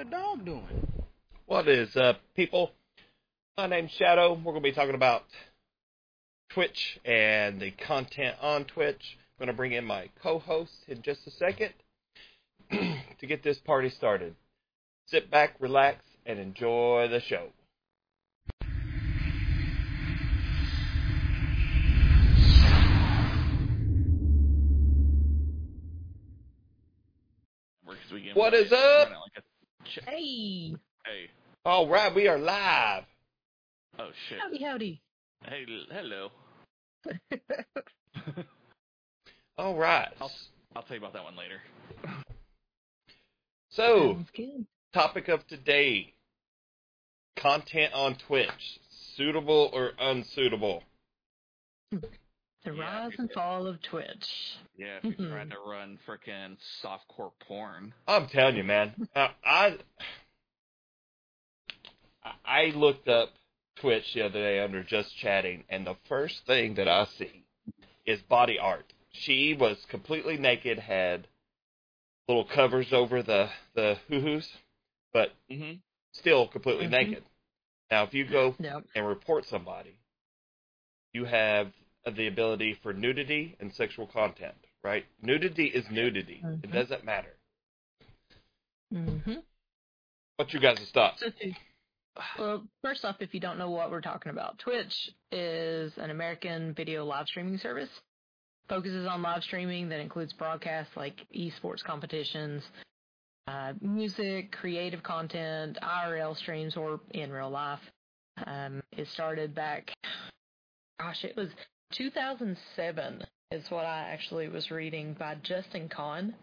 What the dog doing? What is up, people? My name's Shadow. We're going to be talking about Twitch and the content on Twitch. I'm going to bring in my co-host in just a second to get this party started. Sit back, relax, and enjoy the show. Works weekend. What We're is up? Running like a ch- Hey, Hey. All right, we are live. Oh shit. howdy, howdy. Hey. l- Hello. All right. I'll I'll tell you about that one later. So, Sounds good. topic of today: content on Twitch, suitable or unsuitable? Hmm. The Yeah, rise and fall of Twitch. Yeah, if you're trying to run frickin' softcore porn. I'm telling you, man. I, I I looked up Twitch the other day under just chatting, and the first thing that I see is body art. She was completely naked, had little covers over the the hoo hoos, but Mm-hmm. still completely Mhm. naked. Now, if you go Yep. and report somebody, you have the ability for nudity and sexual content, right? Nudity is nudity. It Mhm. doesn't matter. Mm-hmm. What's your guys' thoughts? So, well, first off, if you don't know what we're talking about, Twitch is an American video live streaming service. Focuses on live streaming that includes broadcasts like esports competitions, uh, music, creative content, IRL streams, or in real life. Um, it started back, gosh, it was 2007 is what I actually was reading by Justin Kan.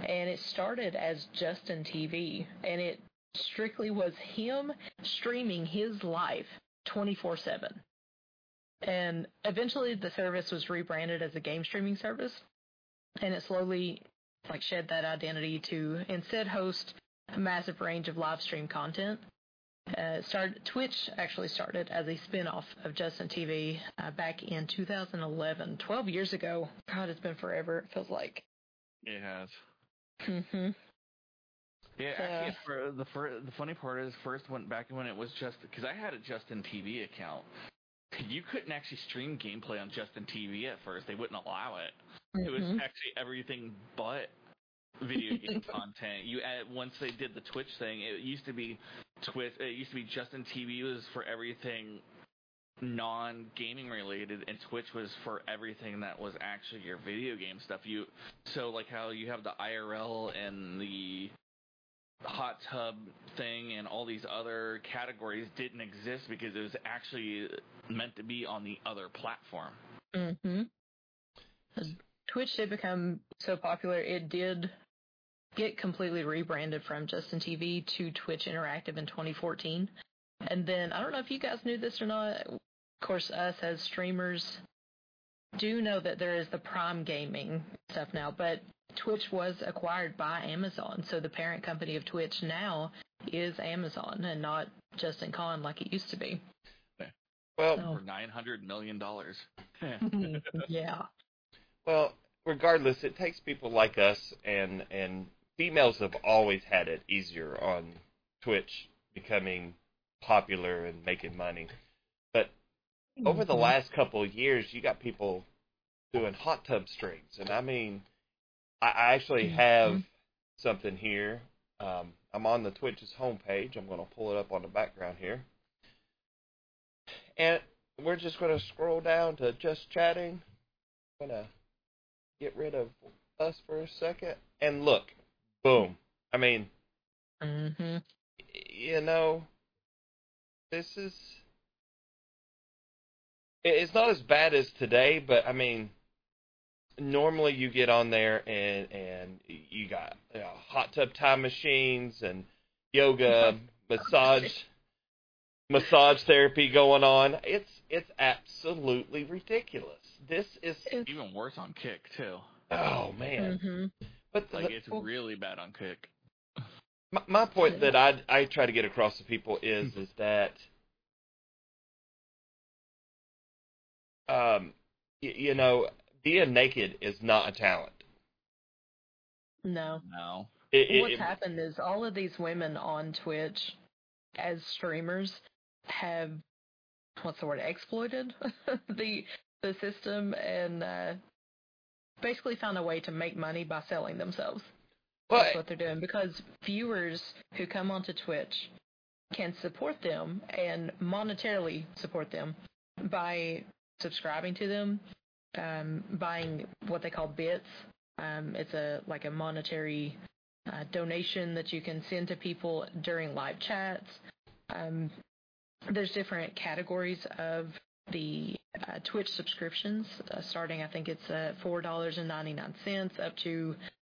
And it started as Justin TV. And it strictly was him streaming his life 24 7. And eventually the service was rebranded as a game streaming service. And it slowly like shed that identity to instead host a massive range of live stream content. Uh, started Twitch actually started as a spin-off of Justin TV uh, back in 2011, 12 years ago. God, it's been forever. It feels like. It has. hmm Yeah, So- actually, for the the funny part is, first went back when it was just because I had a Justin TV account. You couldn't actually stream gameplay on Justin TV at first; they wouldn't allow it. It was Mhm. actually everything but video game content. You add, once they did the Twitch thing, it used to be Twitch. It used to be Justin TV was for everything non-gaming related, and Twitch was for everything that was actually your video game stuff. You so like how you have the IRL and the hot tub thing and all these other categories didn't exist because it was actually meant to be on the other platform. Mm-hmm. Twitch did become so popular, it did get completely rebranded from Justin TV to Twitch Interactive in 2014. And then, I don't know if you guys knew this or not, of course, us as streamers do know that there is the Prime Gaming stuff now, but Twitch was acquired by Amazon. So the parent company of Twitch now is Amazon and not Justin Kan like it used to be. Well, Oh. For nine hundred million dollars. yeah. well, regardless, it takes people like us and and females have always had it easier on Twitch becoming popular and making money. But over the Mhm. last couple of years, you got people doing hot tub streams, and I mean, I, actually have Mhm. something here. Um, I'm on the Twitch's homepage. I'm going to pull it up on the background here, and we're just going to scroll down to just chatting. I'm going to get rid of us for a second, and look, boom. I mean, Mm-hmm. you know, this is. It's not as bad as today, but I mean, normally you get on there and and you got you know, hot tub time machines and yoga, massage, massage therapy going on. It's it's absolutely ridiculous. This is Even worse on Kick too. oh man. Mm-hmm. But Like the- it's really bad on Kick. my, my point that I I try to get across to people is is that um y- you know being naked is not a talent. No. No. It, it, What's it- happened is all of these women on Twitch as streamers have what's the word exploited the the system and uh, basically found a way to make money by selling themselves. well, That's what they're doing because viewers who come onto Twitch can support them and monetarily support them by subscribing to them, um, buying what they call bits. Um, it's a like a monetary uh, donation that you can send to people during live chats. Um, there's different categories of the uh, Twitch subscriptions, uh, starting I think it's uh, four dollars and ninety nine cents up to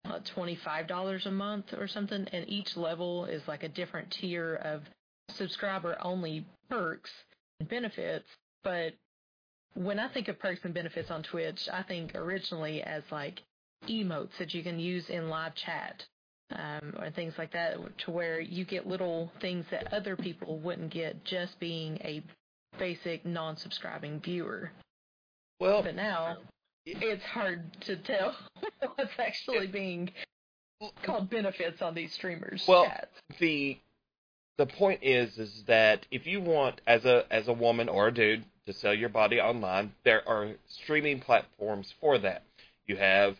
uh, $25 a month or something, and each level is like a different tier of subscriber only perks and benefits. But when I think of perks and benefits on Twitch, I think originally as like emotes that you can use in live chat um, or things like that, to where you get little things that other people wouldn't get just being a basic non subscribing viewer. well, But now it's hard to tell what's actually being called benefits on these streamers' Well, chats. the the point is is that if you want as a as a woman or a dude to sell your body online, there are streaming platforms for that. You have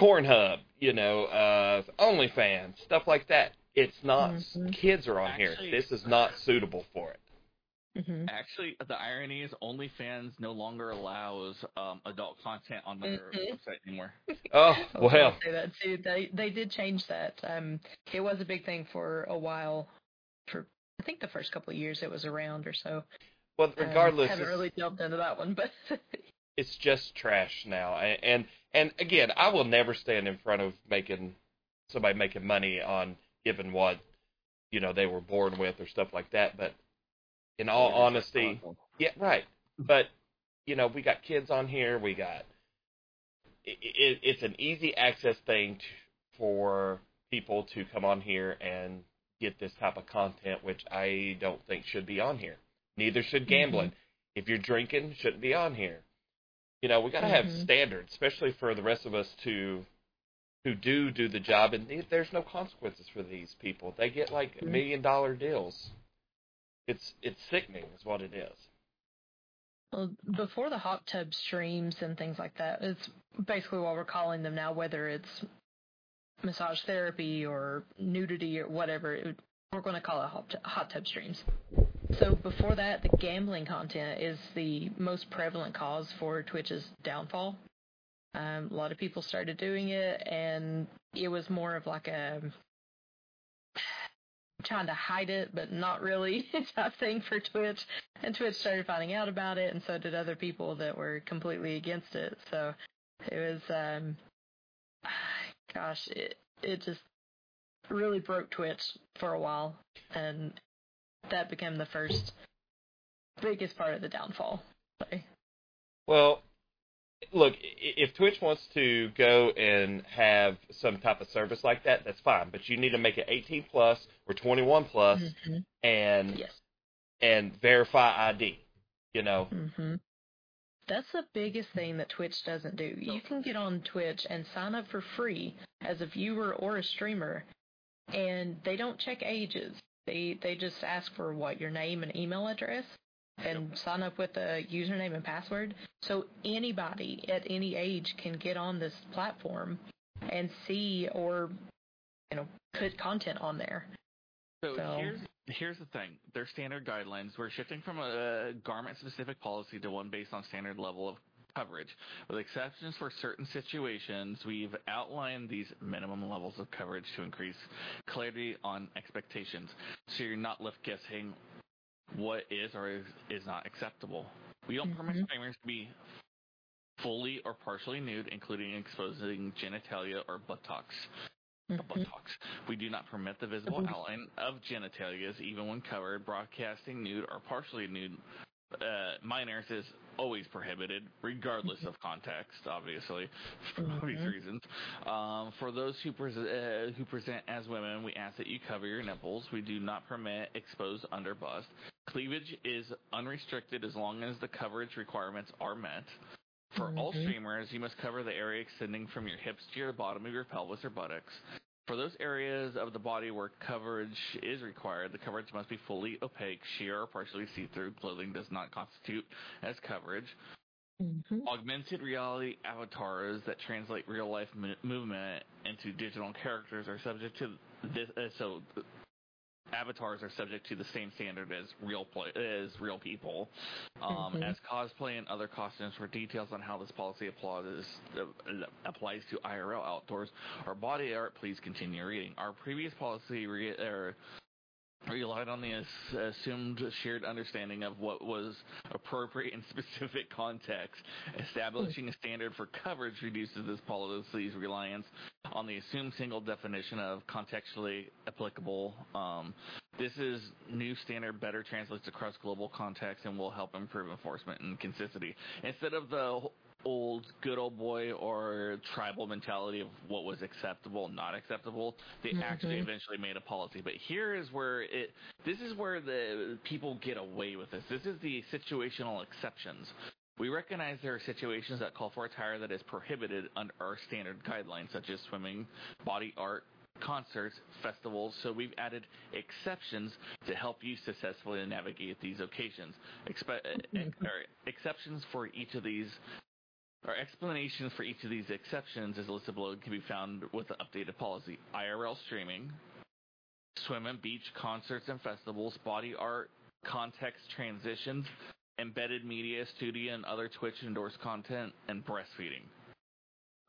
Pornhub, you know, uh, OnlyFans, stuff like that. It's not Mhm. kids are on Actually- here. This is not suitable for it. Hmm Actually, the irony is OnlyFans no longer allows um, adult content on their Mhm. website anymore. Oh I well, say that too. They they did change that. Um, it was a big thing for a while. For I think the first couple of years it was around or so. well. Um, Regardless, haven't really delved into that one, but it's just trash now. And, and and again, I will never stand in front of making somebody making money on given what you know they were born with or stuff like that. But in all honesty, yeah, right. But you know, we got kids on here. We got it, it, it's an easy access thing to, for people to come on here and get this type of content, which I don't think should be on here. Neither should gambling. If you're drinking, shouldn't be on here. You know, we got to have Mhm. standards, especially for the rest of us to who do do the job, and there's no consequences for these people. They get like Mhm. million dollar deals. It's it's sickening, is what it is. Well, before the hot tub streams and things like that, it's basically what we're calling them now, whether it's massage therapy or nudity or whatever. It, we're going to call it hot, hot tub streams. So before that, the gambling content is the most prevalent cause for Twitch's downfall. Um, a lot of people started doing it, and it was more of like a trying to hide it, but not really type thing for Twitch. And Twitch started finding out about it, and so did other people that were completely against it. So it was, um, gosh, it it just really broke Twitch for a while, and that became the first biggest part of the downfall. Well, look, if Twitch wants to go and have some type of service like that, that's fine. But you need to make it 18 plus or 21 plus, mhm. and yes. and verify ID. You know, hmm That's the biggest thing that Twitch doesn't do. You can get on Twitch and sign up for free as a viewer or a streamer, and they don't check ages. They they just ask for what your name and email address, and sign up with a username and password. So anybody at any age can get on this platform and see or you know put content on there. So, So- here's here's the thing. Their standard guidelines. We're shifting from a garment specific policy to one based on standard level of coverage. With exceptions for certain situations, we've outlined these minimum levels of coverage to increase clarity on expectations. So you're not left guessing what is or is, is not acceptable. We don't permit Mhm. streamers to be fully or partially nude, including exposing genitalia or buttocks Mhm. buttocks. We do not permit the visible booty. outline of genitalia, even when covered. Broadcasting nude or partially nude uh, minors is always prohibited, regardless of context, obviously, for obvious Mhm. reasons. Um, for those who, pres- uh, who present as women, we ask that you cover your nipples. We do not permit exposed under bust. Cleavage is unrestricted as long as the coverage requirements are met. For all Mhm. streamers, you must cover the area extending from your hips to your bottom of your pelvis or buttocks. For those areas of the body where coverage is required, the coverage must be fully opaque, sheer, or partially see-through. Clothing does not constitute as coverage. Mm-hmm. Augmented reality avatars that translate real life mo- movement into digital characters are subject to this. Uh, so, avatars are subject to the same standard as real play, as real people. Um, Mhm. As cosplay and other costumes, for details on how this policy applies uh, applies to IRL outdoors or body art, please continue reading. Our previous policy re- er, relied on the ass- assumed shared understanding of what was appropriate in specific context. Establishing a standard for coverage reduces this policy's reliance on the assumed single definition of contextually applicable. Um, this is new standard better translates across global context and will help improve enforcement and consistency. Instead of the old good old boy or tribal mentality of what was acceptable, not acceptable. They actually Mhm. eventually made a policy. But here is where it this is where the people get away with this. This is the situational exceptions. We recognize there are situations that call for attire that is prohibited under our standard guidelines, such as swimming, body art, concerts, festivals. So we've added exceptions to help you successfully navigate these occasions. Expe- Mhm. exceptions for each of these our explanations for each of these exceptions is listed below and can be found with the updated policy. IRL streaming, swim and beach concerts and festivals, body art, context transitions, embedded media, studio and other Twitch endorsed content, and breastfeeding.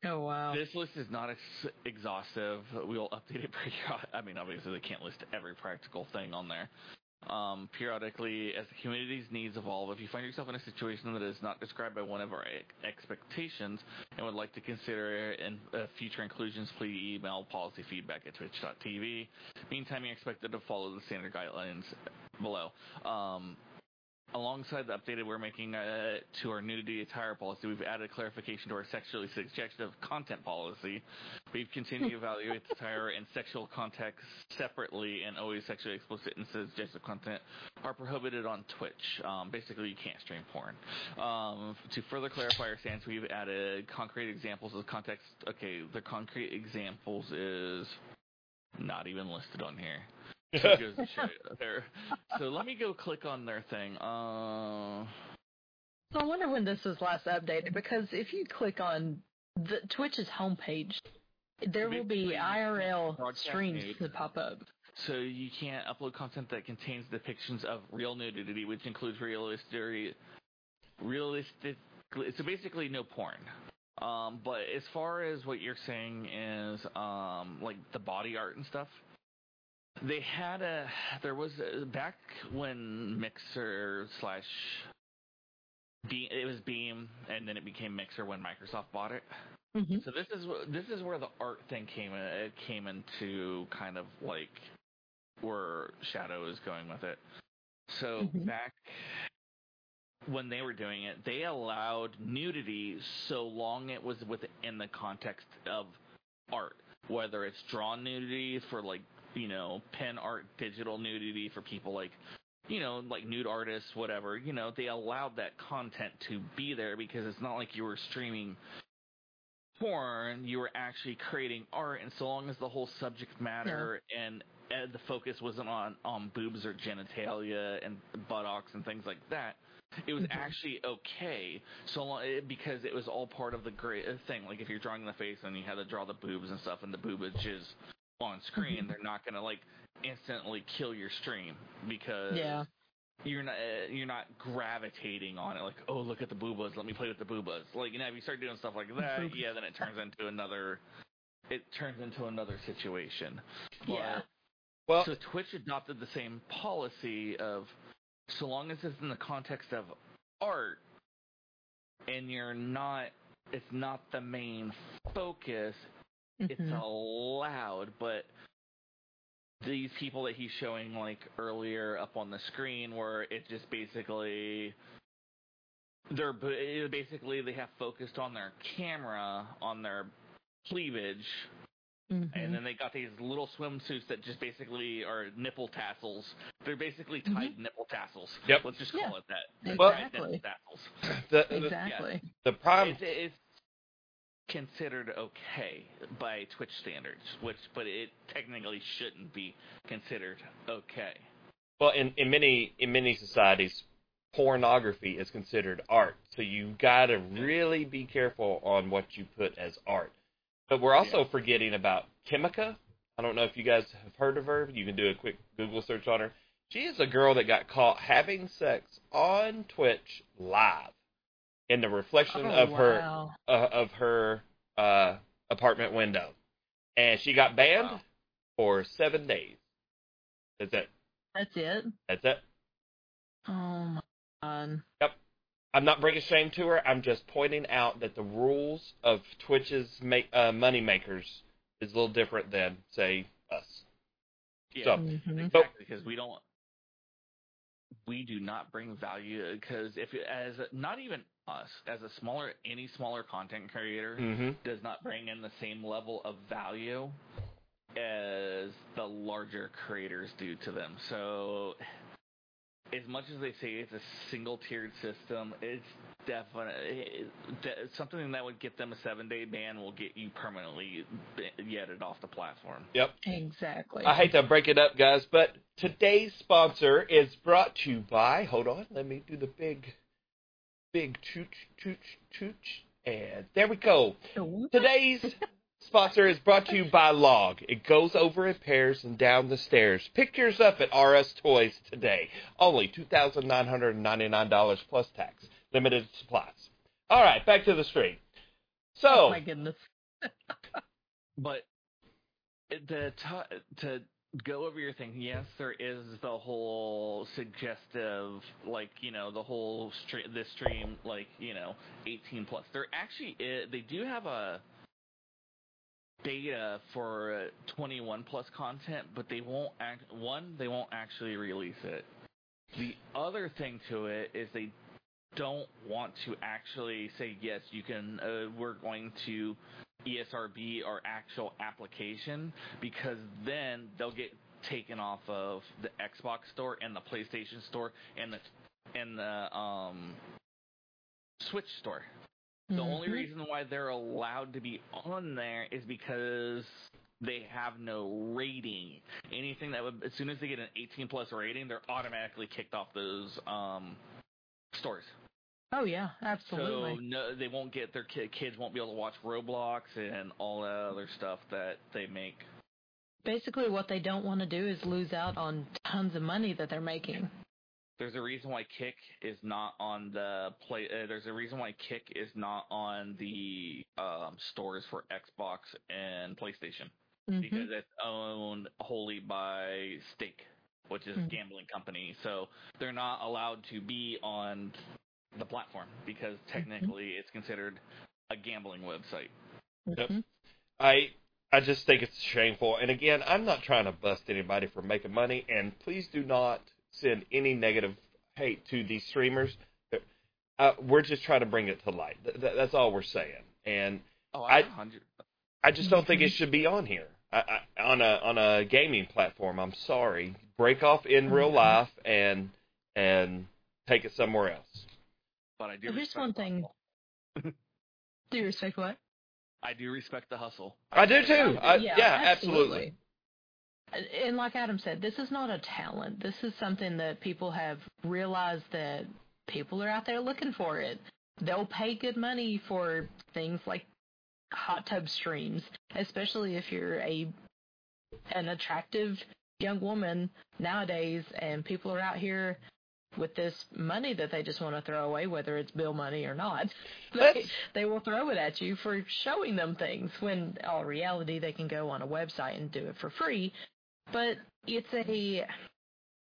Oh wow. This list is not ex- exhaustive. We will update it periodically. I mean, obviously they can't list every practical thing on there. Um, periodically, as the community's needs evolve, if you find yourself in a situation that is not described by one of our ex- expectations and would like to consider in, uh, future inclusions, please email policy feedback at twitch.tv. Meantime, you're expected to follow the standard guidelines below. Um, Alongside the updated we're making uh, to our nudity attire policy, we've added clarification to our sexually suggestive content policy. We've continued to evaluate the attire and sexual context separately, and always sexually explicit and suggestive content are prohibited on Twitch. Um, basically, you can't stream porn. Um, to further clarify our stance, we've added concrete examples of context. Okay, the concrete examples is not even listed on here. So goes to there. So let me go click on their thing. Uh, So I wonder when this was last updated because if you click on the Twitch's homepage, there will be IRL broadcast streams nude. that pop up. so you can't upload content that contains depictions of real nudity, which includes realistic, realistic. So basically, no porn. Um, but as far as what you're saying is, um, like the body art and stuff, they had a. There was a, back when Mixer slash. Be, it was Beam, and then it became Mixer when Microsoft bought it. hmm So this is this is where the art thing came in, it came into kind of like where Shadow is going with it. So Mhm. back when they were doing it, they allowed nudity so long it was within the context of art, whether it's drawn nudity for like you know pen art, digital nudity for people like you know, like nude artists, whatever, you know, they allowed that content to be there because it's not like you were streaming porn, you were actually creating art, and so long as the whole subject matter and, and the focus wasn't on on boobs or genitalia and buttocks and things like that, it was Mhm. actually okay. So long, it, because it was all part of the great uh, thing. Like if you're drawing the face and you had to draw the boobs and stuff, and the boobage is on screen, Mhm. they're not gonna like instantly kill your stream because Yeah. you're not uh, you're not gravitating on it like oh look at the boobas let me play with the boobas like you know if you start doing stuff like that yeah then it turns into another it turns into another situation Yeah. Well, so Twitch adopted the same policy of so long as it's in the context of art and you're not it's not the main focus it's Mhm. allowed, but these people that he's showing like earlier up on the screen, where it just basically they're basically they have focused on their camera on their cleavage, Mhm. and then they got these little swimsuits that just basically are nipple tassels. They're basically tied nipple tassels. Yep. Let's just Yeah. call it that. Well- Tied nipple Exactly. tassels. the, the Exactly. the prime It's, it's considered okay by Twitch standards, which but it technically shouldn't be considered okay. Well, in, in many in many societies, pornography is considered art. So you got to really be careful on what you put as art. But we're also Yeah. forgetting about Kimika. I don't know if you guys have heard of her. You can do a quick Google search on her. She is a girl that got caught having sex on Twitch live in the reflection Oh, of her uh, of her uh, apartment window, and she got banned Wow. for seven days. That's it. That's it. That's it. Oh my god. Yep. I'm not bringing shame to her. I'm just pointing out that the rules of Twitch's make, uh, money makers is a little different than say us. Yeah, So- Mhm. exactly because we don't. We do not bring value because if it, as not even us as a smaller any smaller content creator Mm-hmm. does not bring in the same level of value as the larger creators do to them. So, as much as they say it's a single tiered system, it's definitely something that would get them a seven day ban will get you permanently yedded off the platform. Yep. Exactly. I hate to break it up, guys, but today's sponsor is brought to you by. Hold on, let me do the big, big tooch, tooch, tooch, and there we go. Today's sponsor is brought to you by Log. It goes over in pairs and down the stairs. Pick yours up at RS Toys today. Only $2,999 plus tax. Limited supplies. All right, back to the stream. Oh So, my goodness. But eh, the t- to go over your thing, yes, there is the whole suggestive, like you know, the whole stream, this stream, like you know, 18 plus. There actually is, they do have a beta for uh, 21 plus content, but they won't act. One, they won't actually release it. The other thing to it is they don't want to actually say yes. You can. Uh, we're going to ESRB or actual application because then they'll get taken off of the Xbox store and the PlayStation store and the and the um Switch store. The only Mhm. reason why they're allowed to be on there is because they have no rating. Anything that would, as soon as they get an 18 plus rating, they're automatically kicked off those um stores. Oh yeah, absolutely. So no, they won't get their ki- kids won't be able to watch Roblox and all that other stuff that they make. Basically, what they don't want to do is lose out on tons of money that they're making. There's a reason why Kick is not on the play. Uh, there's a reason why Kick is not on the um, stores for Xbox and PlayStation Mhm. because it's owned wholly by Stake, which is a Mhm. gambling company. So they're not allowed to be on the platform because technically it's considered a gambling website. Yep. Mhm. I I just think it's shameful. And again, I'm not trying to bust anybody for making money. And please do not send any negative hate to these streamers. Uh, we're just trying to bring it to light. Th- th- that's all we're saying. And Oh, I- I, hundred. I just don't think it should be on here I, I, on a on a gaming platform. I'm sorry. Break off in real Mhm. life and and take it somewhere else. But I do. Well, here's respect one thing. Do you respect what? I do respect the hustle. I do too. Oh, I, yeah, absolutely. And- And like Adam said, this is not a talent. This is something that people have realized that people are out there looking for it. They'll pay good money for things like hot tub streams, especially if you're a an attractive young woman nowadays and people are out here with this money that they just want to throw away, whether it's bill money or not. They, they will throw it at you for showing them things when in all reality they can go on a website and do it for free. But it's a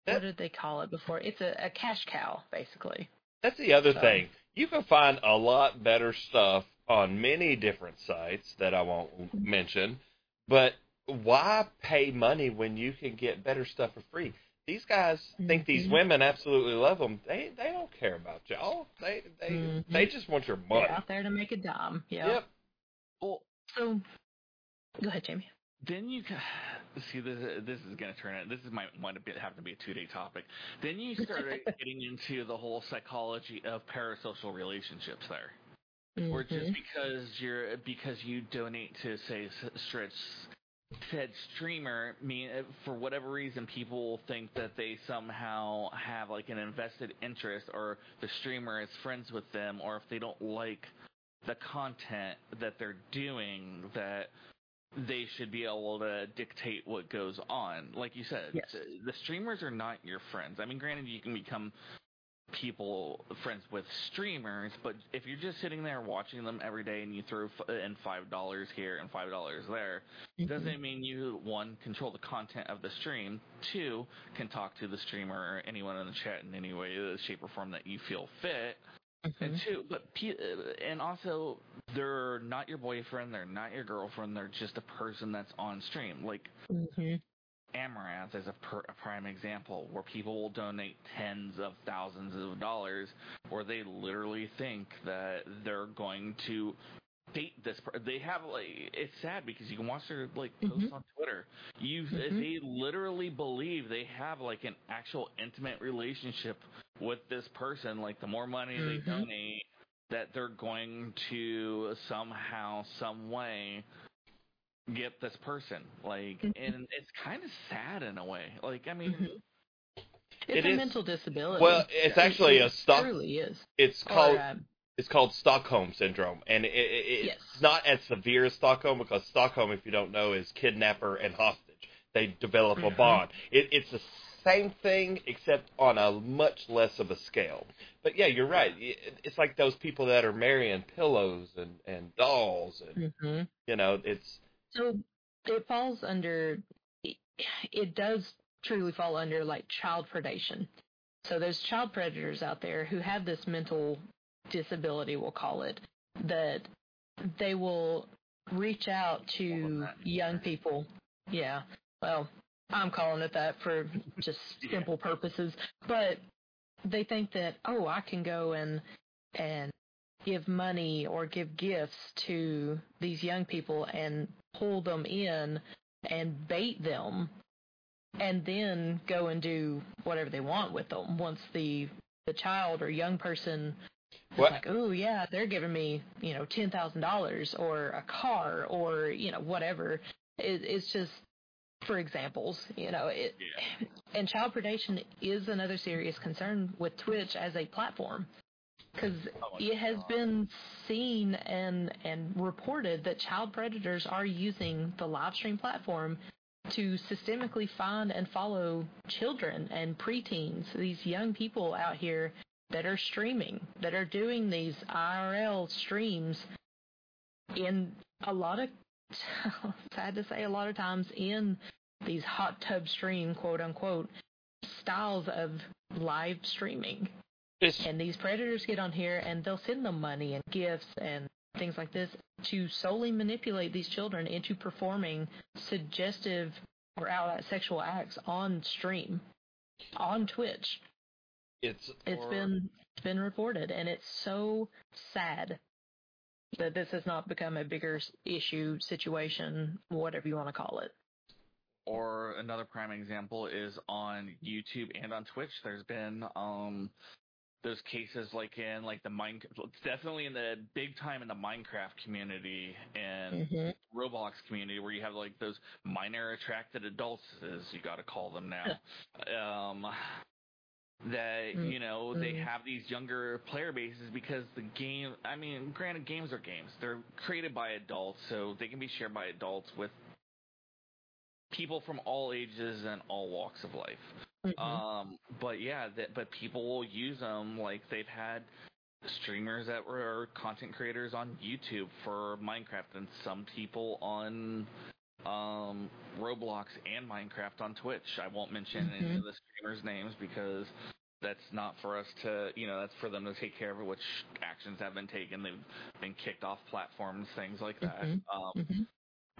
what did they call it before? It's a, a cash cow, basically. That's the other So- thing. You can find a lot better stuff on many different sites that I won't mention, but why pay money when you can get better stuff for free? These guys think these Mhm. women absolutely love them. They they don't care about y'all. They they Mhm. they just want your money. They're out there to make a dime. Yeah. Yep. Well, So go ahead, Jamie. then you see this. This is going to turn it. This is might want to be, have to be a two day topic. Then you start getting into the whole psychology of parasocial relationships there. or just because you're because you donate to say stretch said streamer mean for whatever reason people think that they somehow have like an invested interest or the streamer is friends with them or if they don't like the content that they're doing that they should be able to dictate what goes on like you said Yes. the streamers are not your friends i mean granted you can become people friends with streamers, but if you're just sitting there watching them every day and you throw f- in five dollars here and five dollars there, Mhm. doesn't mean you one control the content of the stream, two can talk to the streamer or anyone in the chat in any way, uh, shape, or form that you feel fit, and Mhm. two, but uh, and also they're not your boyfriend, they're not your girlfriend, they're just a person that's on stream, like. Mhm. Amouranth is a, per, a prime example where people will donate tens of thousands of dollars where they literally think that they're going to date this per- they have like it's sad because you can watch their like posts Mhm. on Twitter you Mhm. they literally believe they have like an actual intimate relationship with this person like the more money they Mhm. donate that they're going to somehow some way get this person like Mhm. and it's kind of sad in a way like i mean Mhm. It It's a is- mental disability. Well, it's actually a It stock. truly is. It's Or, called um, it's called Stockholm syndrome, and it, it, it's Yes. not as severe as Stockholm because Stockholm, if you don't know, is kidnapper and hostage. They develop a Mhm. bond. It, it's the same thing except on a much less of a scale. But yeah, you're right. It, it's like those people that are marrying pillows and and dolls, and mhm. you know, it's So it falls under, it does truly fall under like child predation. So there's child predators out there who have this mental disability, we'll call it, that they will reach out to young people. Yeah. Well, I'm calling it that for just Yeah. simple purposes. But they think that, oh, I can go and and give money or give gifts to these young people and pull them in and bait them and then go and do whatever they want with them once the the child or young person is What- like oh yeah they're giving me you know ten thousand dollars or a car or you know whatever. It, it's just for examples you know it Yeah. and child predation is another serious concern with twitch as a platform because Oh it has God. been seen and and reported that child predators are using the live stream platform to systemically find and follow children and preteens, these young people out here that are streaming, that are doing these IRL streams in a lot of sad to say a lot of times in these hot tub stream quote unquote styles of live streaming it's and these predators get on here and they'll send them money and gifts and things like this to solely manipulate these children into performing suggestive or outright sexual acts on stream, on Twitch. it's It's Or- been it's been reported, and it's so sad that this has not become a bigger issue, situation, whatever you want to call it. Or another prime example is on YouTube and on Twitch. There's been um those cases like in like the mine definitely in the big time in the Minecraft community and Mm-hmm. Roblox community where you have like those minor attracted adults as you got to call them now. um that you know they mm. have these younger player bases because the game I mean granted games are games. They're created by adults so they can be shared by adults with people from all ages and all walks of life. Mm-hmm. Um, but yeah, that, but people will use them like they've had streamers that were content creators on YouTube for Minecraft, and some people on um, Roblox and Minecraft on Twitch. I won't mention any Mhm. of the streamers' names because that's not for us to, you know, that's for them to take care of, which actions have been taken. They've been kicked off platforms, things like that. Mhm. Um, hmm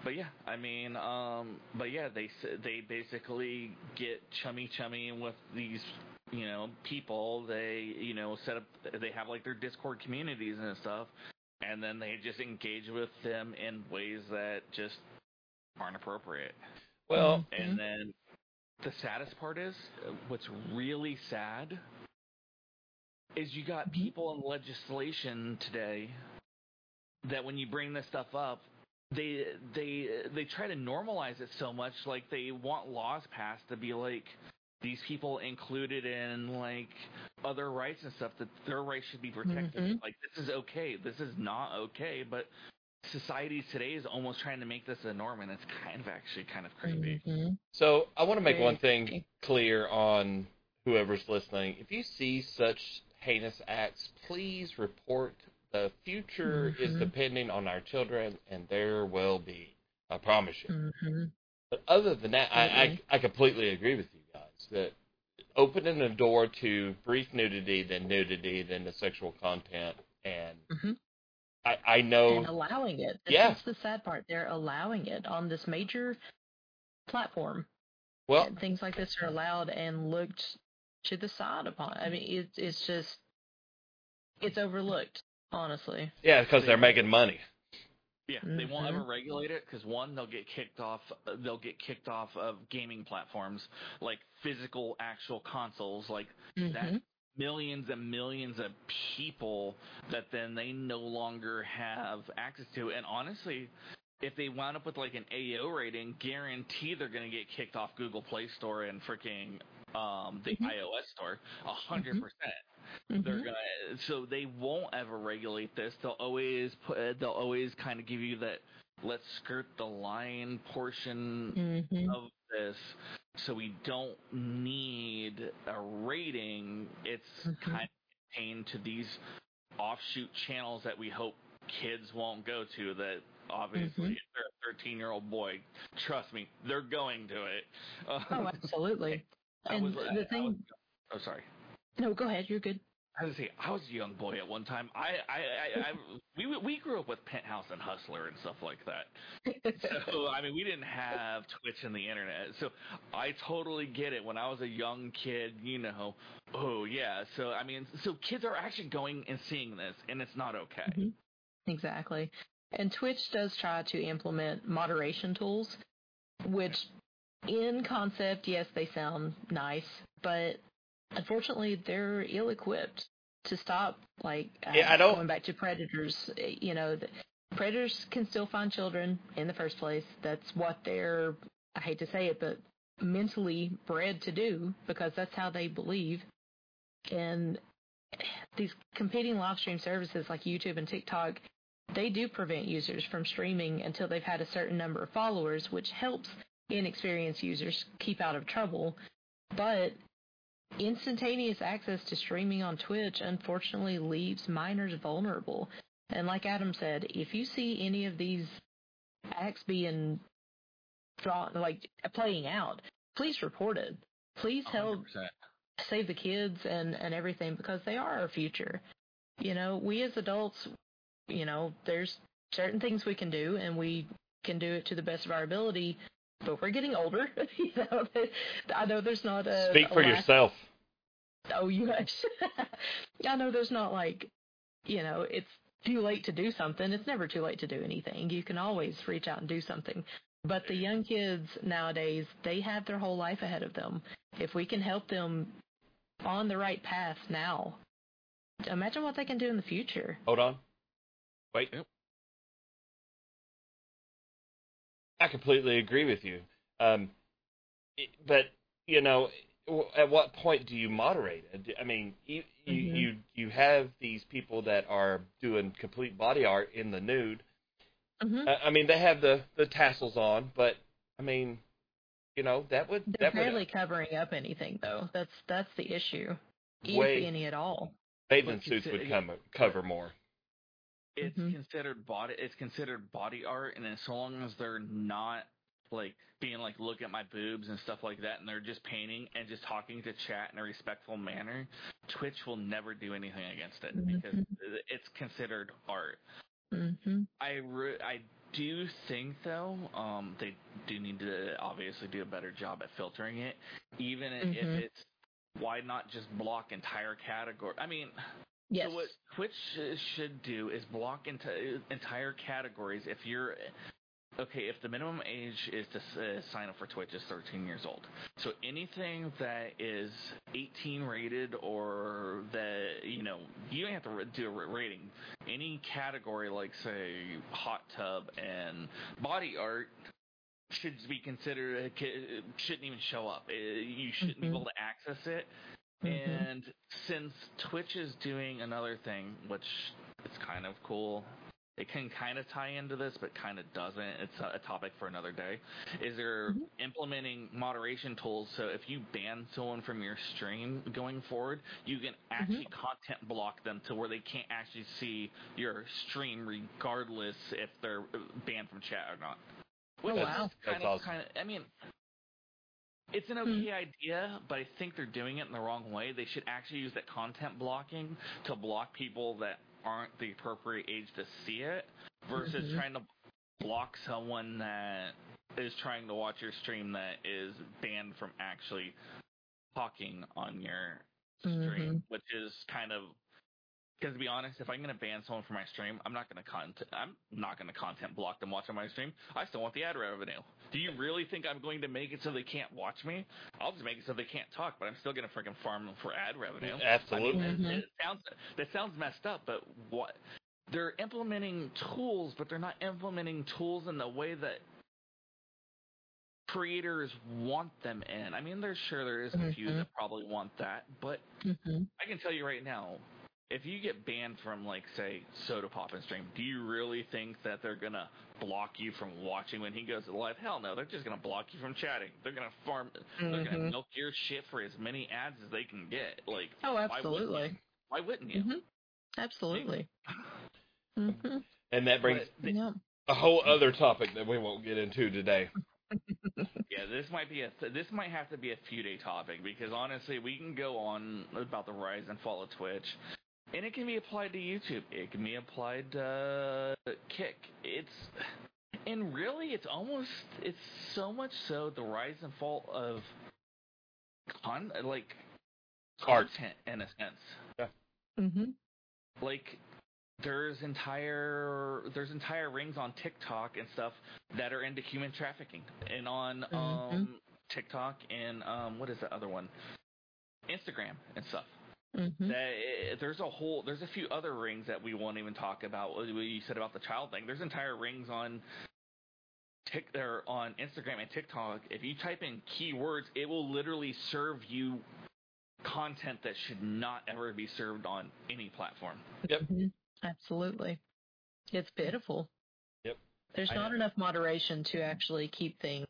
but yeah, I mean, um, but yeah, they they basically get chummy chummy with these, you know, people. They you know set up, they have like their Discord communities and stuff, and then they just engage with them in ways that just aren't appropriate. well. And then the saddest part is, what's really sad is you got Mhm. people in legislation today that when you bring this stuff up, they they they try to normalize it so much like they want laws passed to be like these people included in like other rights and stuff that their rights should be protected. Mhm. Like this is okay. This is not okay, but society today is almost trying to make this a norm and it's kind of actually kind of creepy. Mhm. So I want to make one thing clear on whoever's listening. If you see such heinous acts, please report. The future is Mhm. depending on our children and their well-being. I promise you. Mhm. But other than that, I, I I completely agree with you guys that opening the door to brief nudity, then nudity, then the sexual content, and Mhm. I I know and allowing it. That's, Yeah. is the sad part. They're allowing it on this major platform. well and things like this are allowed and looked to the side upon. I mean, it's it's just it's overlooked, honestly. yeah because they're making money. Yeah, they won't Mhm. ever regulate it because one, they'll get kicked off. They'll get kicked off of gaming platforms like physical, actual consoles, like that Mhm. millions and millions of people that then they no longer have access to. And honestly, if they wound up with like an AO rating, guarantee they're going to get kicked off Google Play Store and freaking um, the Mhm. iOS store. A hundred Mhm. Percent. They're gonna so they won't ever regulate this. They'll always put. They'll always kind of give you that. Let's skirt the line portion Mhm. of this so we don't need a rating. It's Mhm. kind of contained to these offshoot channels that we hope kids won't go to that obviously Mhm. if they're a 13 year old boy trust me they're going to it Oh, absolutely. And was- the I thing. was- oh sorry No, go ahead. You're good. I was say I was a young boy at one time. I, I, I, I we we grew up with Penthouse and Hustler and stuff like that. So I mean, we didn't have Twitch and the internet, so I totally get it. When I was a young kid, you know, oh yeah. So I mean, so kids are actually going and seeing this, and it's not okay. Mhm. Exactly. And Twitch does try to implement moderation tools, which in concept, yes, they sound nice, but unfortunately they're ill equipped to stop like uh, Yeah, I don't- going back to predators, you know, the, predators can still find children in the first place. That's what they're I hate to say it, but mentally bred to do because that's how they believe. And these competing live stream services like YouTube and TikTok, they do prevent users from streaming until they've had a certain number of followers, which helps inexperienced users keep out of trouble. But instantaneous access to streaming on Twitch unfortunately leaves minors vulnerable. And like Adam said, if you see any of these acts being drawn, like playing out, please report it. Please help 100%. save the kids and and everything because they are our future. You know, we as adults, you know, there's certain things we can do and we can do it to the best of our ability. But we're getting older. you know, I know there's not a Speak a for lack- yourself. Oh, you guys. I know there's not like, you know, it's too late to do something. It's never too late to do anything. You can always reach out and do something. But the young kids nowadays, they have their whole life ahead of them. If we can help them on the right path now, imagine what they can do in the future. Hold on. Wait. Yep. I completely agree with you. Um, but you know, at what point do you moderate? I mean, you you, Mhm. you you have these people that are doing complete body art in the nude. hmm I mean, they have the the tassels on, but I mean, you know, that would They're that would barely covering up anything, though. That's that's the issue. Way- any at all. bathing suits would come, cover more. It's Mhm. considered body it's considered body art and as long as they're not like being like look at my boobs and stuff like that and they're just painting and just talking to chat in a respectful manner twitch will never do anything against it because Mhm. it's considered art hmm i re- i do think though um they do need to obviously do a better job at filtering it even if Mhm. it's why not just block entire category i mean Yes. so what Twitch should do is block into entire categories. If you're okay, if the minimum age is to uh, sign up for Twitch is 13 years old, So anything that is 18 rated or that you know you don't have to do a rating. Any category like say hot tub and body art should be considered shouldn't even show up. You shouldn't mm-hmm. be able to access it. Mm-hmm. And since Twitch is doing another thing, which is kind of cool, it can kind of tie into this, but kind of doesn't. It's a, a, topic for another day. Is there mm-hmm. implementing moderation tools so if you ban someone from your stream going forward, you can actually mm-hmm. content block them to where they can't actually see your stream regardless if they're banned from chat or not. Which oh, wow. Kind of, awesome. kind of, I mean, it's an okay mm-hmm. idea, but I think they're doing it in the wrong way. They should actually use that content blocking to block people that aren't the appropriate age to see it versus mm-hmm. trying to block someone that is trying to watch your stream that is banned from actually talking on your stream, mm-hmm. which is kind of because to be honest, if I'm going to ban someone from my stream, I'm not going to content. I'm not going to content block them watching my stream. I still want the ad revenue. Do you really think I'm going to make it so they can't watch me? I'll just make it so they can't talk, but I'm still going to freaking farm them for ad revenue. Absolutely. I mean, mm-hmm. it, it sounds that sounds messed up, but what? They're implementing tools, but they're not implementing tools in the way that creators want them in. I mean, there's sure there is a few mm-hmm. that probably want that, but mm-hmm. I can tell you right now, if you get banned from like say Sodapoppin stream do you really think that they're gonna block you from watching when he goes live hell no they're just gonna block you from chatting they're gonna farm mm-hmm. they're gonna mm-hmm. milk your shit for as many ads as they can get like oh absolutely why wouldn't you, mm-hmm. absolutely mm-hmm. and that brings but, yeah. a whole other topic that we won't get into today yeah, this might be a th- this might have to be a few day topic because honestly, we can go on about the rise and fall of Twitch, and it can be applied to YouTube. It can be applied to Kick. It's and really, it's almost it's so much so the rise and fall of con like content in a sense. Yeah. Mhm. Like there's entire there's entire rings on TikTok and stuff that are into human trafficking and on mm-hmm. um TikTok and um what is the other one? Instagram and stuff. Mm-hmm. That eh, there's a whole there's a few other rings that we won't even talk about. What you said about the child thing. There's entire rings on Tik there on Instagram and TikTok. If you type in keywords, it will literally serve you content that should not ever be served on any platform. Yep. Mm-hmm. Absolutely. It's pitiful. Yep. There's not enough moderation to actually keep things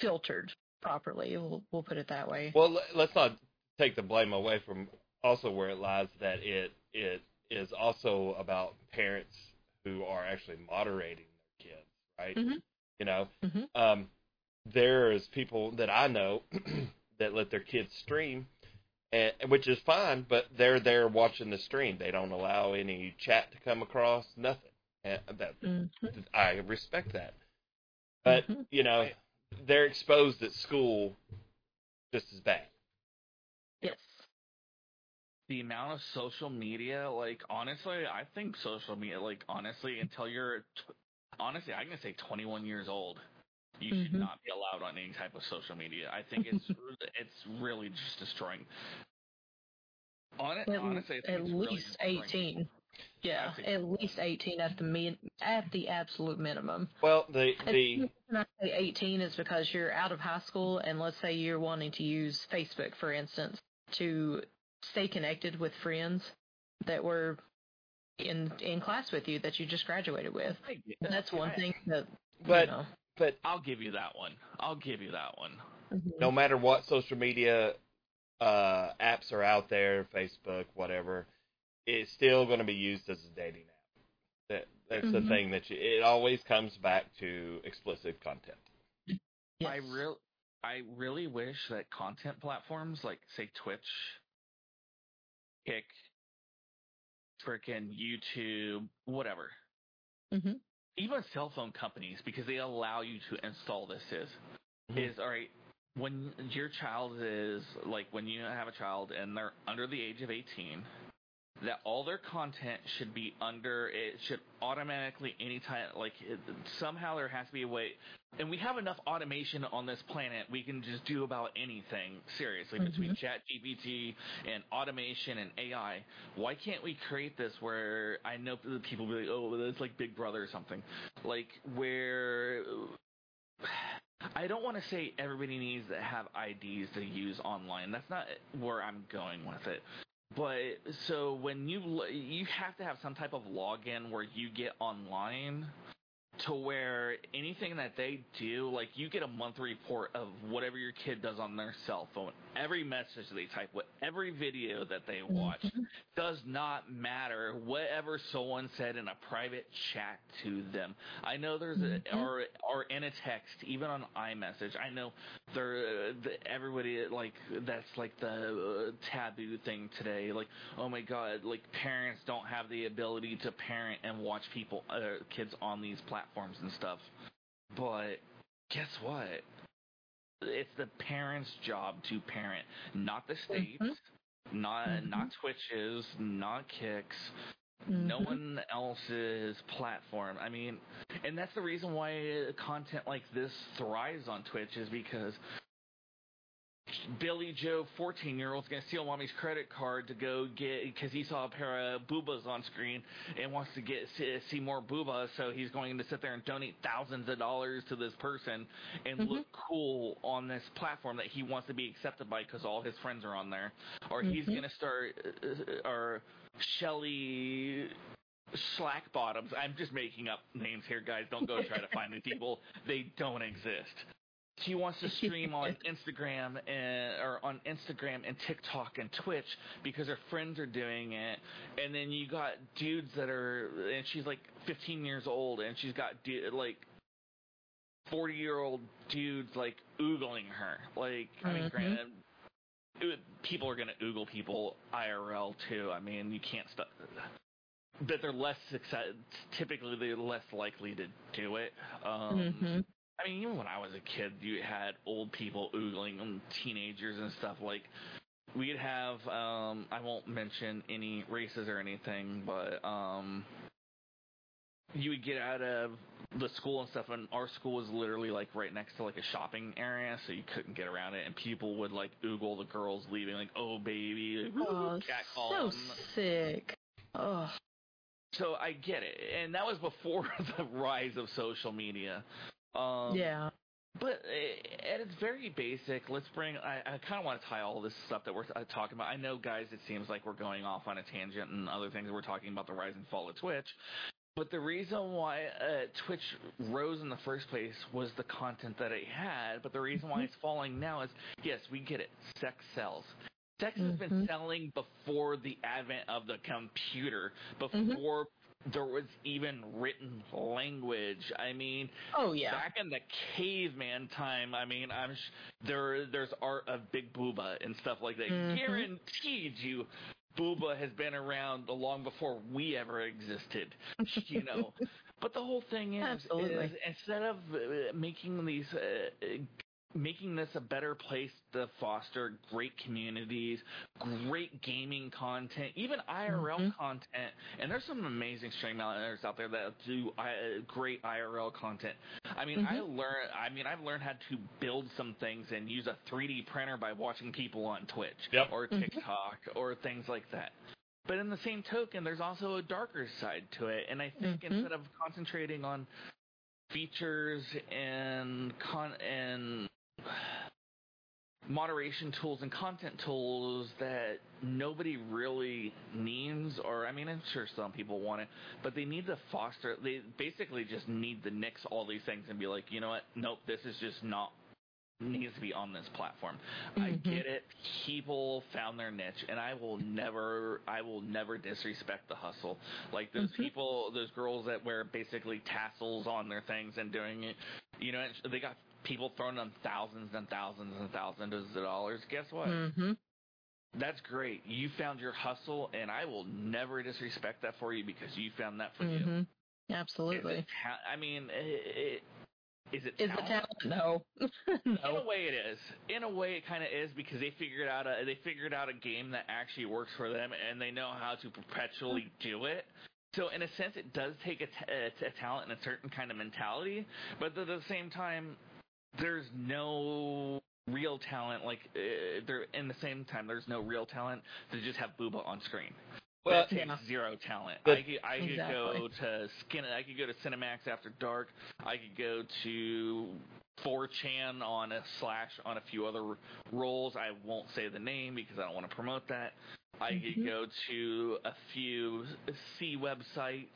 filtered properly. We'll, we'll put it that way. Well, let's not take the blame away from also where it lies that it it is also about parents who are actually moderating their kids, right? Mm-hmm. You know, mm-hmm. um, there's people that I know that let their kids stream, and, which is fine, but they're there watching the stream. They don't allow any chat to come across, nothing. And that mm-hmm. I respect that, but mm-hmm. you know, they're exposed at school just as bad. Yes. The amount of social media, like honestly, I think social media, like honestly, until you're, t- honestly, I'm gonna say 21 years old, you mm-hmm. should not be allowed on any type of social media. I think it's it's really just destroying. On it, at, honestly, at least really 18. Yeah, at least 18 at the min- at the absolute minimum. Well, the the when I say 18 is because you're out of high school, and let's say you're wanting to use Facebook, for instance, to stay connected with friends that were in in class with you that you just graduated with. That's one thing that. But you know. but I'll give you that one. I'll give you that one. Mm-hmm. No matter what social media uh, apps are out there, Facebook, whatever, it's still going to be used as a dating app. That that's mm-hmm. the thing that you, it always comes back to explicit content. Yes. I real I really wish that content platforms like say Twitch, Kick, freaking YouTube, whatever. Mm-hmm. Even cell phone companies, because they allow you to install this, is mm-hmm. is all right. When your child is like when you have a child and they're under the age of eighteen, that all their content should be under it should automatically anytime like it, somehow there has to be a way and we have enough automation on this planet we can just do about anything seriously Mhm. between chat gpt and automation and ai why can't we create this where i know people will be like oh it's like big brother or something like where I don't want to say everybody needs to have IDs to use online. That's not where I'm going with it. But so when you you have to have some type of login where you get online to where anything that they do, like you get a monthly report of whatever your kid does on their cell phone, every message they type, what every video that they watch, does not matter whatever someone said in a private chat to them. I know there's a, Mhm. or or in a text, even on iMessage. I know there the, everybody like that's like the uh, taboo thing today. Like oh my god, like parents don't have the ability to parent and watch people uh, kids on these platforms and stuff. But guess what? It's the parents' job to parent, not the states, Mhm. not Mhm. not Twitches, not Kicks, no Mhm. one else's platform. I mean, and that's the reason why content like this thrives on Twitch is because Billy Joe, 14 year old's gonna steal mommy's credit card to go get because he saw a pair of boobas on screen and wants to get see, see more boobas, so he's going to sit there and donate thousands of dollars to this person and Mhm. look cool on this platform that he wants to be accepted by because all his friends are on there. Or he's Mhm. gonna start, uh, or Shelly Slack bottoms. I'm just making up names here, guys. Don't go try to find the people. They don't exist. He wants to stream on Instagram and or on Instagram and TikTok and Twitch because her friends are doing it. And then you got dudes that are and she's like 15 years old and she's got du- like 40 year old dudes like oogling her. Like I mean, Mhm. granted. it- People are gonna oogle people IRL too. I mean, you can't stop but they're less success. Typically, they're less likely to do it. Um, Mhm. I mean, even when I was a kid, you had old people oogling and teenagers and stuff. Like we'd have. Um, I won't mention any races or anything, but um, you would get out of the school and stuff, and our school was literally like right next to like a shopping area, so you couldn't get around it, and people would like oogle the girls leaving, like, "Oh baby," Oh, catcall so 'em. sick. Oh. So I get it, and that was before the rise of social media. Um, yeah. But uh, at its very basic, let's bring. I, I kind of want to tie all this stuff that we're uh, talking about. I know, guys, it seems like we're going off on a tangent and other things. We're talking about the rise and fall of Twitch. But the reason why uh, Twitch rose in the first place was the content that it had. But the reason why it's falling now is yes, we get it. Sex sells. Sex has been Mhm. selling before the advent of the computer, before there was even written language. I mean, Oh yeah. back in the caveman time, I mean, I'm sh- there. There's art of Big Booba and stuff like that. Mhm. Guaranteed you, Booba has been around long before we ever existed. You know. but the whole thing is, is instead of uh, making these. Uh, Making this a better place to foster great communities, great gaming content, even IRL Mhm. content, and there's some amazing streamers out there that do uh, great IRL content. I mean, I Mm-hmm. learned. I mean, I've learned how to build some things and use a 3D printer by watching people on Twitch Yep. or Mhm. TikTok or things like that. But in the same token, there's also a darker side to it, and I think Mhm. instead of concentrating on features and con and moderation tools and content tools that nobody really needs or I mean I'm sure some people want it but they need to foster they basically just need to nix all these things and be like you know what nope this is just not needs to be on this platform I Mhm. get it people found their niche and I will never I will never disrespect the hustle like those Mhm. people those girls that wear basically tassels on their things and doing it you know they got people throwing them thousands and thousands and thousands of dollars guess what Mm-hmm. that's great. You found your hustle, and I will never disrespect that for you because you found that for you. Mm-hmm. It's Absolutely. ta- I mean, it, Is it Is it talent? talent? No. In a way, it is. In a way, it kind of is because they figured out a they figured out a game that actually works for them, and they know how to perpetually do it. So, in a sense, it does take a, t- a, a talent and a certain kind of mentality, but at the same time, there's no real talent. Like, uh, there in the same time, there's no real talent to just have Booba on screen. Well, that takes Yeah. zero talent. But- I could I could go to Skin. I could go to Cinemax After Dark. I could go to 4chan on a slash on a few other roles. I won't say the name because I don't want to promote that. I could Mhm. go to a few C websites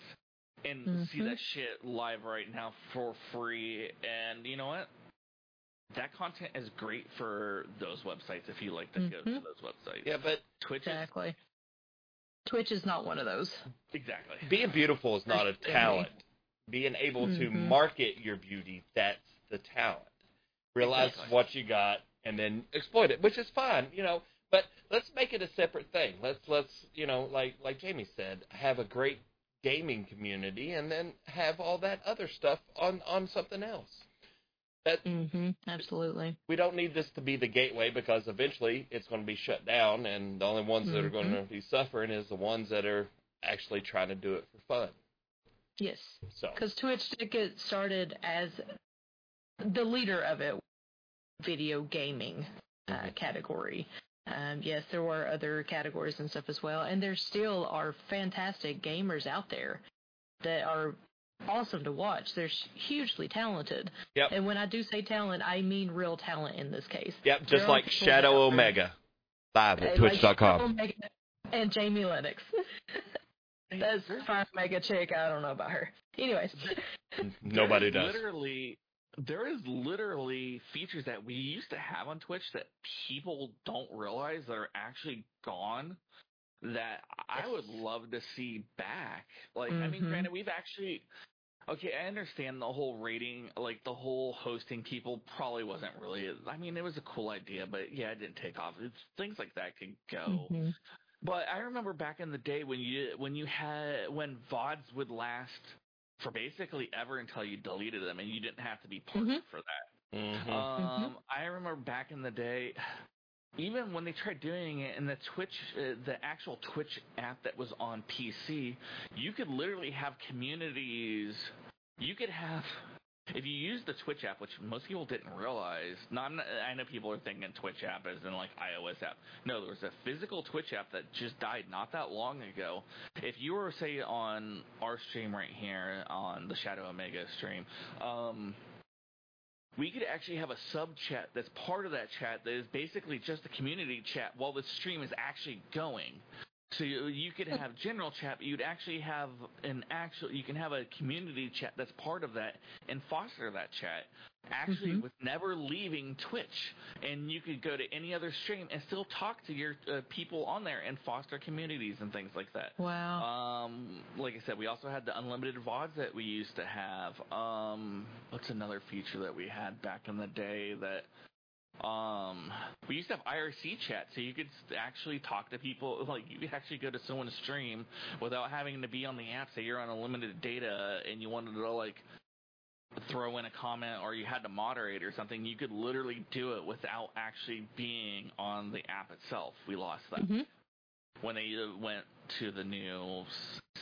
and see Mhm. that shit live right now for free. And you know what? That content is great for those websites if you like to go to Mhm. those websites. yeah, but Twitch is Exactly. Twitch is not one of those. exactly. being beautiful is not a talent. Being able to Mhm. market your beauty, that's the talent. Realize Exactly. what you got and then exploit it, which is fine, you know. But let's make it a separate thing. Let's let's you know, like like Jamie said, have a great gaming community and then have all that other stuff on on something else. That Mm-hmm. Absolutely. we don't need this to be the gateway because eventually it's going to be shut down, and the only ones that are going to be suffering is the ones that are actually trying to do it for fun. Yes. So Because Twitch did get started as the leader of it, video gaming uh, Mhm. category. Um, yes, there were other categories and stuff as well, and there still are fantastic gamers out there that are awesome to watch. They're hugely talented, Yep. and when I do say talent, I mean real talent in this case. Yep, There just are like Shadow out Omega. Live at Uh, like twitch.com. And Jamie Linux. That's fine, mega chick. I don't know about her. Anyways, Nobody does. Literally, there is literally features that we used to have on Twitch that people don't realize that are actually gone. That I would love to see back. Like, I mean, Mhm. granted, we've actually. Okay, I understand the whole rating, like the whole hosting people probably wasn't really. I mean, it was a cool idea, but yeah, it didn't take off. It's, things like that could go. Mhm. But I remember back in the day when you when you had when VODs would last for basically ever until you deleted them and you didn't have to be partnered for that. Mhm. Um, I remember back in the day, even when they tried doing it in the Twitch, uh, the actual Twitch app that was on PC, you could literally have communities. You could have. If you use the Twitch app, which most people didn't realize, not, I know people are thinking Twitch app as in like iOS app. No, there was a physical Twitch app that just died not that long ago. If you were say on our stream right here on the Shadow Omega stream, um, we could actually have a sub chat that's part of that chat that is basically just a community chat while the stream is actually going. So you, you could have general chat, but you'd actually have an actual. You can have a community chat that's part of that and foster that chat, actually Mhm. with never leaving Twitch. And you could go to any other stream and still talk to your uh, people on there and foster communities and things like that. Wow. Um, like I said, we also had the unlimited VODs that we used to have. Um, what's another feature that we had back in the day that um we used to have IRC chat, so you could actually talk to people. Like you could actually go to someone's stream without having to be on the app. Say you're on unlimited data and you wanted to like throw in a comment or you had to moderate or something. You could literally do it without actually being on the app itself. We lost that Mhm. when they uh, went to the new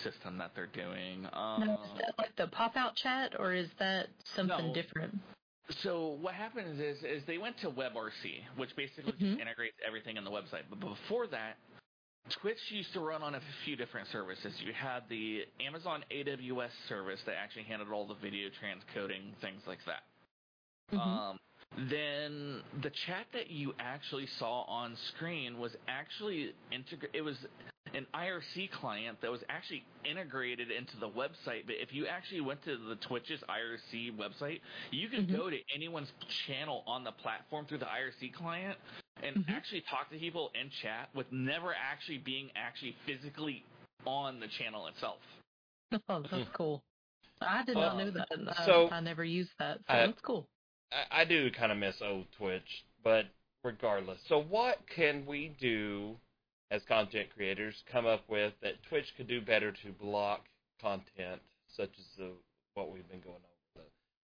system that they're doing. Now, Um, is that like the pop out chat, or is that something No. different? So what happens is is they went to WebRC, which basically just Mhm. integrates everything in the website. But before that, Twitch used to run on a few different services. You had the Amazon AWS service that actually handled all the video transcoding, things like that. Mhm. Um, then the chat that you actually saw on screen was actually integra- It was an IRC client that was actually integrated into the website. But if you actually went to the Twitch's IRC website, you could Mhm. go to anyone's channel on the platform through the IRC client and Mhm. actually talk to people in chat with never actually being actually physically on the channel itself. Oh, that's cool. I did Well, not know that. I, so- I never used that. So I- that's cool. I, I do kind of miss old Twitch, but regardless. So what can we do as content creators come up with that Twitch could do better to block content such as the what we've been going over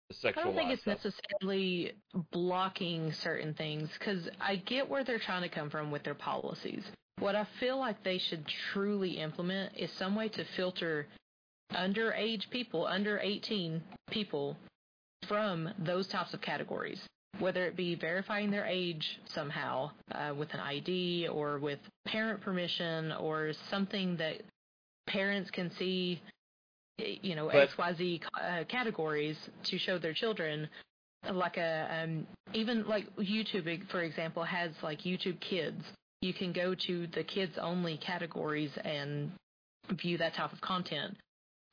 the sexual I don't think it's stuff. necessarily blocking certain things because I get where they're trying to come from with their policies. What I feel like they should truly implement is some way to filter underage people, under 18 people, from those types of categories. Whether it be verifying their age somehow uh, with an ID or with parent permission or something that parents can see you know But- XYZ uh, categories to show their children. Like a um even like YouTube for example has like YouTube Kids. You can go to the kids only categories and view that type of content.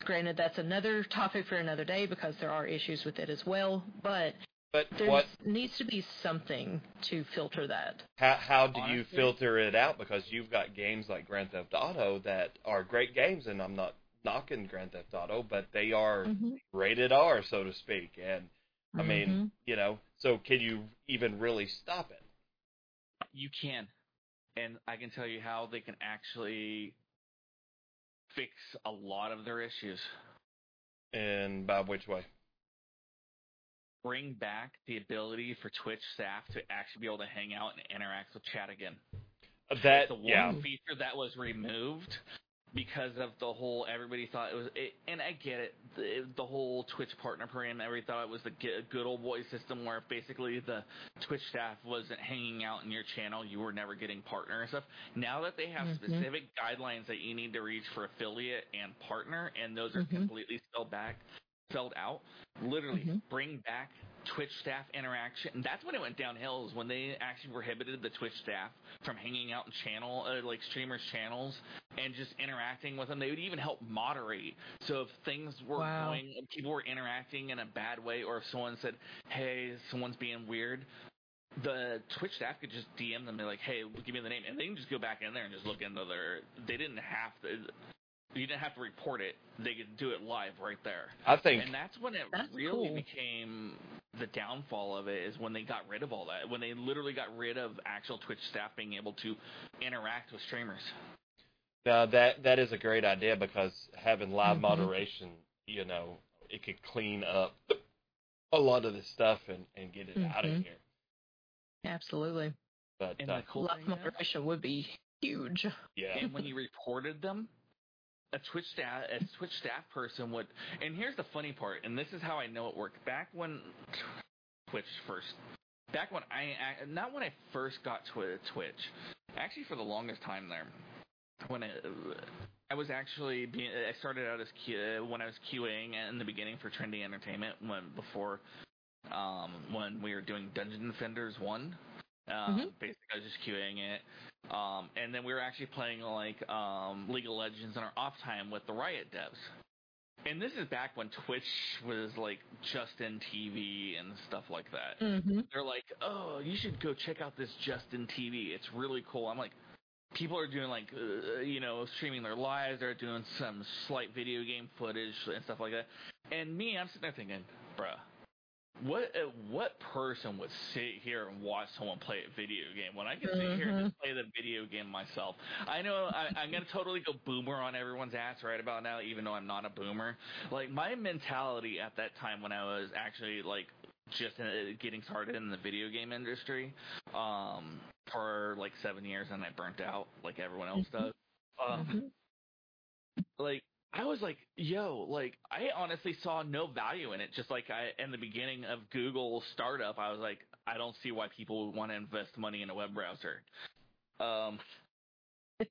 Granted that's another topic for another day because there are issues with it as well but But there what? needs to be something to filter that How how do you filter it out? Because you've got games like Grand Theft Auto that are great games, and I'm not knocking Grand Theft Auto, but they are mm-hmm. rated R, so to speak. And I mean, Mhm. you know, so can you even really stop it? You can. And I can tell you how they can actually fix a lot of their issues. And by which way? Bring back the ability for Twitch staff to actually be able to hang out and interact with chat again. That the one yeah, feature that was removed because of the whole everybody thought it was it, and I get it the, the whole Twitch partner program everybody thought it was the good old boy system where basically the Twitch staff wasn't hanging out in your channel you were never getting partner and stuff now that they have Mhm. specific guidelines that you need to reach for affiliate and partner and those are Mhm. completely spelled back spelled out literally Mhm. bring back Twitch staff interaction. And that's when it went downhill. Is when they actually prohibited the Twitch staff from hanging out in channel, uh, like streamers' channels, and just interacting with them. They would even help moderate. So if things were Wow. going, people were interacting in a bad way, or if someone said, "Hey, someone's being weird," the Twitch staff could just DM them. and be like, "Hey, give me the name," and they can just go back in there and just look into their. They didn't have to. You didn't have to report it. They could do it live right there. I think And that's when it That's really cool. became the downfall of it is when they got rid of all that. When they literally got rid of actual Twitch staff being able to interact with streamers. now that that is a great idea because having live Mhm. moderation, you know, it could clean up a lot of this stuff and and get it out of here. absolutely But And uh, the cool live thing is- moderation would be huge yeah, and when you reported them, a Twitch staff a Twitch staff person would. And here's the funny part, and this is how I know it worked. Back when Twitch first, back when I not when I first got Twi- Twitch, actually for the longest time there, when I, I was actually being, I started out as Q, when I was queuing in the beginning for Trendy Entertainment when before. Um, when we were doing Dungeon Defenders one, um, Mhm. basically I was just queuing it, um, and then we were actually playing like um, League of Legends in our off time with the Riot devs. And this is back when Twitch was like Justin TV and stuff like that. mm-hmm. They're like, "Oh, you should go check out this Justin TV. It's really cool." I'm like, people are doing like, uh, you know, streaming their lives. They're doing some slight video game footage and stuff like that. And me, I'm sitting there thinking, bruh, what uh, what person would sit here and watch someone play a video game when I can sit here and just play the video game myself? I know I, I'm gonna totally go boomer on everyone's ass right about now, even though I'm not a boomer. Like my mentality at that time when I was actually like just uh, getting started in the video game industry um, for like seven years, and I burnt out like everyone else does. Um, Mhm. like I was like, yo, like I honestly saw no value in it. Just like I in the beginning of Google startup, I was like, I don't see why people would want to invest money in a web browser. Um,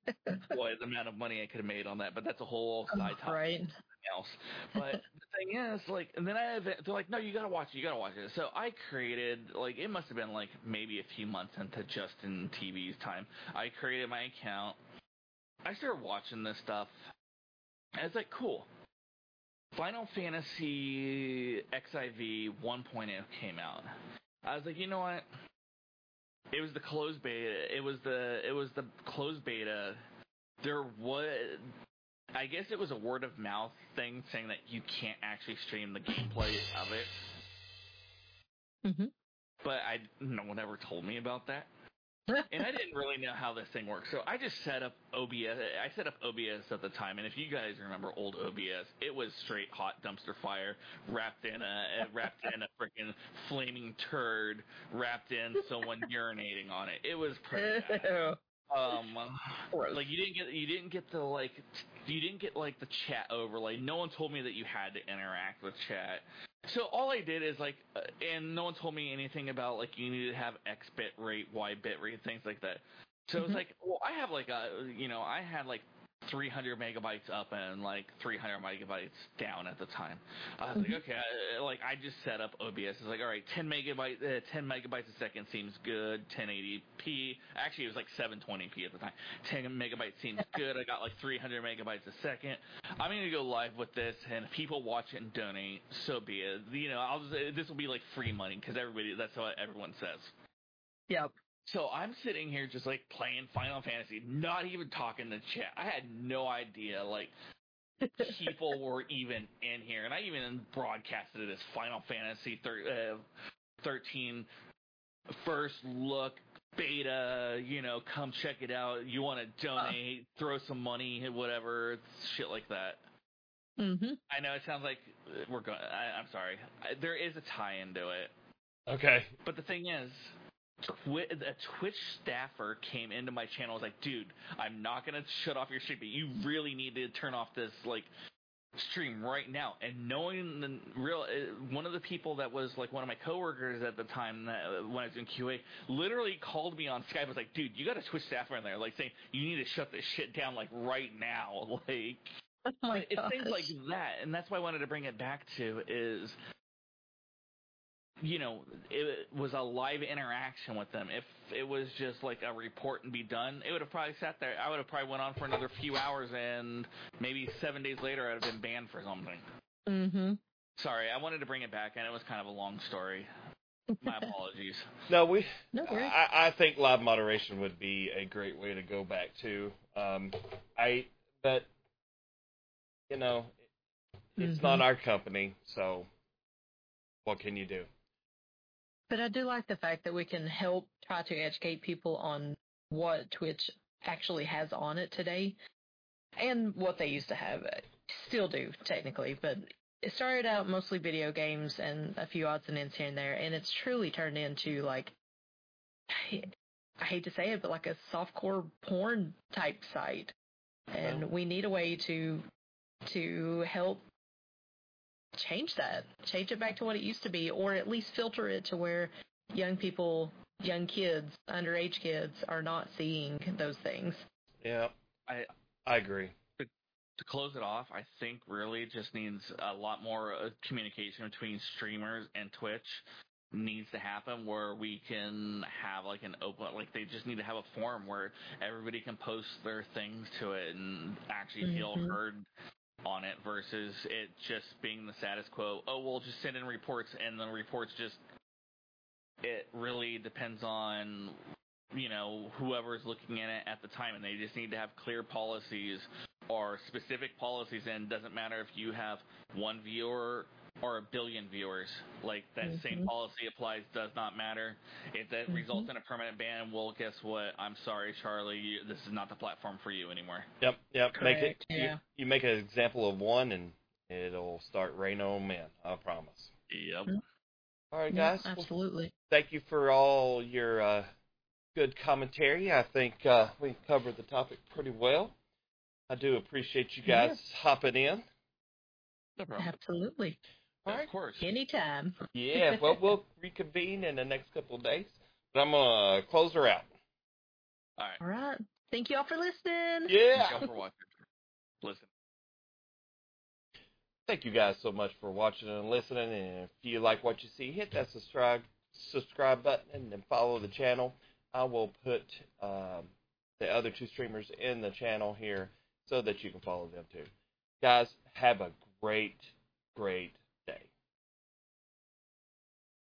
boy, the amount of money I could have made on that, but that's a whole side topic right else. But the thing is, like, and then I they're like, no, you gotta watch it, you gotta watch it. So I created, like, it must have been like maybe a few months into Justin TV's time. I created my account. I started watching this stuff. And it's like, cool. Final Fantasy XIV 1.0 came out. I was like, you know what? It was the closed beta. It was the it was the closed beta. There was I guess it was a word of mouth thing saying that you can't actually stream the gameplay of it. Mhm. But I no one ever told me about that. And I didn't really know how this thing works. So I just set up OBS. I set up OBS at the time, and if you guys remember old OBS, it was straight hot dumpster fire, wrapped in a uh, wrapped in a freaking flaming turd, wrapped in someone urinating on it. It was pretty bad. Um, like you didn't get you didn't get the like you didn't get like the chat overlay. No one told me that you had to interact with chat. So all I did is like, uh, and no one told me anything about like you need to have X bit rate, Y bit rate, things like that. So mm-hmm. it's like, well, I have like a, you know, I had like 300 megabytes up and like 300 megabytes down at the time. I was mm-hmm. like, okay, I, like I just set up OBS. It's like, all right, 10 megabytes, uh, 10 megabytes a second seems good. 1080p. Actually, it was like 720p at the time. 10 megabytes seems good. I got like 300 megabytes a second. I'm gonna go live with this, and if people watch it and donate, so be it. You know, I'll just, this will be like free money because everybody. That's what everyone says. Yep. So I'm sitting here just like playing Final Fantasy, not even talking to chat. I had no idea like people were even in here, and I even broadcasted it as Final Fantasy thir- uh, 13 first look beta. You know, come check it out. You want to donate, uh. throw some money, whatever, shit like that. Mm-hmm. I know it sounds like we're going. I, I'm sorry. I, there is a tie into it. Okay. But the thing is, Twi- a Twitch staffer came into my channel. Was like, dude, I'm not gonna shut off your stream, but you really need to turn off this like stream right now. And knowing the real, uh, one of the people that was like one of my coworkers at the time that, uh, when I was in QA, literally called me on Skype. Was like, dude, you got a Twitch staffer in there, like saying you need to shut this shit down like right now, like. Oh it's gosh. things like that, and that's why I wanted to bring it back to is you know, it was a live interaction with them. If it was just like a report and be done, it would have probably sat there. I would have probably went on for another few hours, and maybe seven days later, I'd have been banned for something. Mm-hmm. Sorry, I wanted to bring it back, and it was kind of a long story. My apologies. No, we. No I, I think live moderation would be a great way to go back to. Um, I, but you know, it's mm-hmm. not our company, so what can you do? But I do like the fact that we can help try to educate people on what Twitch actually has on it today and what they used to have. Still do, technically, but it started out mostly video games and a few odds and ends here and there, and it's truly turned into like, I hate to say it, but like a softcore porn type site. And we need a way to to help change that, change it back to what it used to be, or at least filter it to where young people, young kids, underage kids are not seeing those things. Yeah, I I agree. To, to close it off, I think really just needs a lot more uh, communication between streamers and Twitch needs to happen where we can have like an open like they just need to have a forum where everybody can post their things to it and actually mm-hmm. feel heard on it versus it just being the status quo. Oh, we'll just send in reports and the reports just. It really depends on you know whoever's looking at it at the time, and they just need to have clear policies or specific policies. And doesn't matter if you have one viewer or a billion viewers. Like that mm-hmm. same policy applies. Does not matter if that mm-hmm. results in a permanent ban. Well, guess what? I'm sorry, Charlie. You, this is not the platform for you anymore. Yep, yep. Correct. Make it. Yeah. You, you, make an example of one, and it'll start raining on men. I promise. Yep. Mm-hmm. All right, guys. Yeah, absolutely. Well, thank you for all your uh, good commentary. I think uh, we covered the topic pretty well. I do appreciate you guys yeah. hopping in. No. Absolutely. All right. Of course. Anytime. yeah, well, we'll reconvene in the next couple of days. But I'm going to close her out. All right. All right. Thank you all for listening. Yeah. Thank you all for watching. Listen. Thank you guys so much for watching and listening. And if you like what you see, hit that subscribe subscribe button and then follow the channel. I will put um, the other two streamers in the channel here so that you can follow them too. Guys, have a great, great